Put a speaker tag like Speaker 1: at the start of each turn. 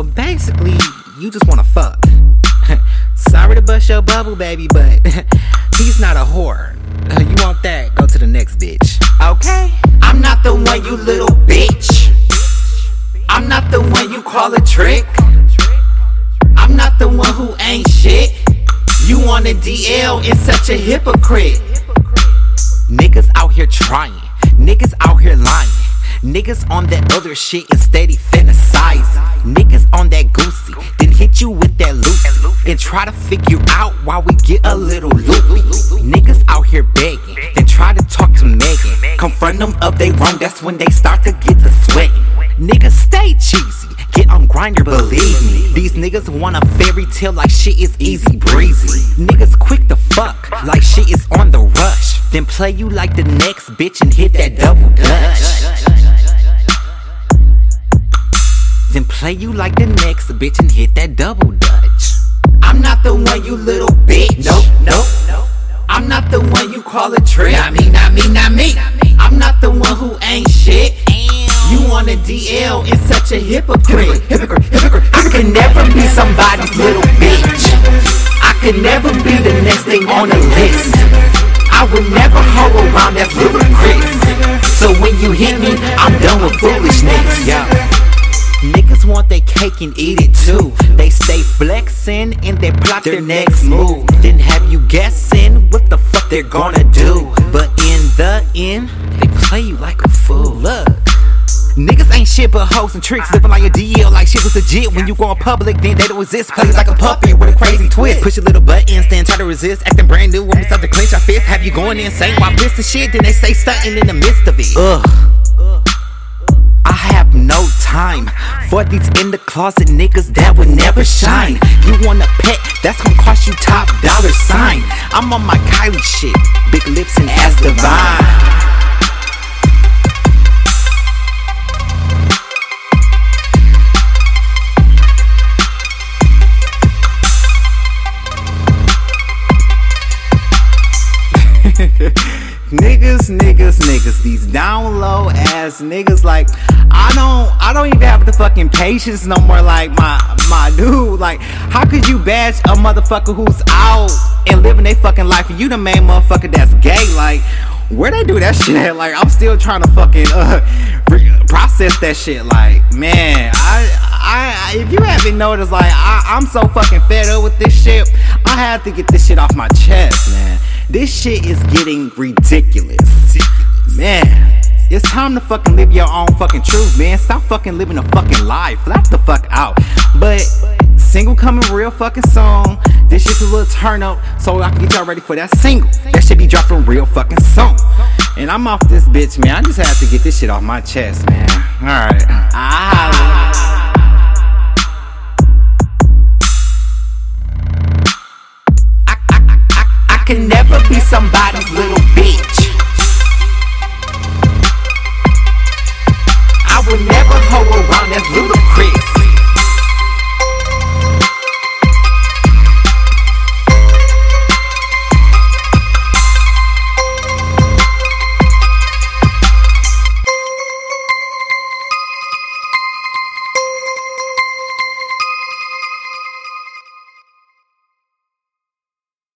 Speaker 1: basically, you just wanna fuck. Sorry to bust your bubble, baby, but he's not a whore. Uh, you want that? Go to the next bitch.
Speaker 2: Okay. I'm not the one you little bitch. I'm not the one you call a trick. I'm not the one who ain't shit. You want a DL and such a hypocrite.
Speaker 1: Niggas out here trying, niggas out here lying. Niggas on that other shit and steady fantasizing. Niggas on that goosey, then hit you with that loosey. And try to figure out why we get a little loopy. Niggas out here begging, then try to talk to Megan. Confront them of they wrong, that's when they start to get the sweating. Niggas stay cheesy, get on Grindr, believe me. These niggas want a fairy tale like shit is easy breezy. Niggas quick to fuck, like shit is on the rush. Then play you like the next bitch and hit that double dutch. Play you like the next bitch and hit that double dutch.
Speaker 2: I'm not the one you little bitch.
Speaker 1: Nope, nope. Nope.
Speaker 2: I'm not the one you call a trick.
Speaker 1: Not me, not me, not me.
Speaker 2: I'm not the one who ain't shit. You on a DL and such a hypocrite.
Speaker 1: Hypocrite, hypocrite,
Speaker 2: I could never be somebody's little bitch. I could never be the next thing on the list. I would never hoe around that ludicrous. So when you hit me, I'm done with foolishness.
Speaker 1: Want their cake and eat it too. They stay flexing and they plot their, next move. Then have you guessing what the fuck they're gonna do. But in the end, they play you like a fool. Look. Niggas ain't shit but hoes and tricks, living like a DL like shit was legit. When you go in public, then they don't exist. Play like a puppet with a crazy twist. Push your little buttons, then try to resist. Acting brand new when we start to clench our fist. Have you going insane Why pissed and shit? Then they say stunting in the midst of it. Ugh. I have time for these in the closet niggas that would never shine. You want a pet, that's gonna cost you top dollar sign. I'm on my Kylie shit, big lips and ass divine. niggas, niggas, niggas, these down low ass niggas. Like, I don't, I don't even have the fucking patience no more. Like my, my dude. Like, how could you bash a motherfucker who's out and living their fucking life, and you the main motherfucker that's gay? Like, where they do that shit at? Like, I'm still trying to fucking uh re- process that shit. Like, man, I. I, if you haven't noticed, like I, I'm so fucking fed up with this shit. I have to get this shit off my chest, man. This shit is getting ridiculous. Man, it's time to fucking live your own fucking truth, man. Stop fucking living a fucking lie. Flat the fuck out. But single coming real fucking soon. This shit's a little turn up, so I can get y'all ready for that single. That should be dropping real fucking soon. And I'm off this bitch, man. I just have to get this shit off my chest, man. Alright. Ah.
Speaker 2: I can never be somebody's little bitch. Would never hoe around that ludicrous.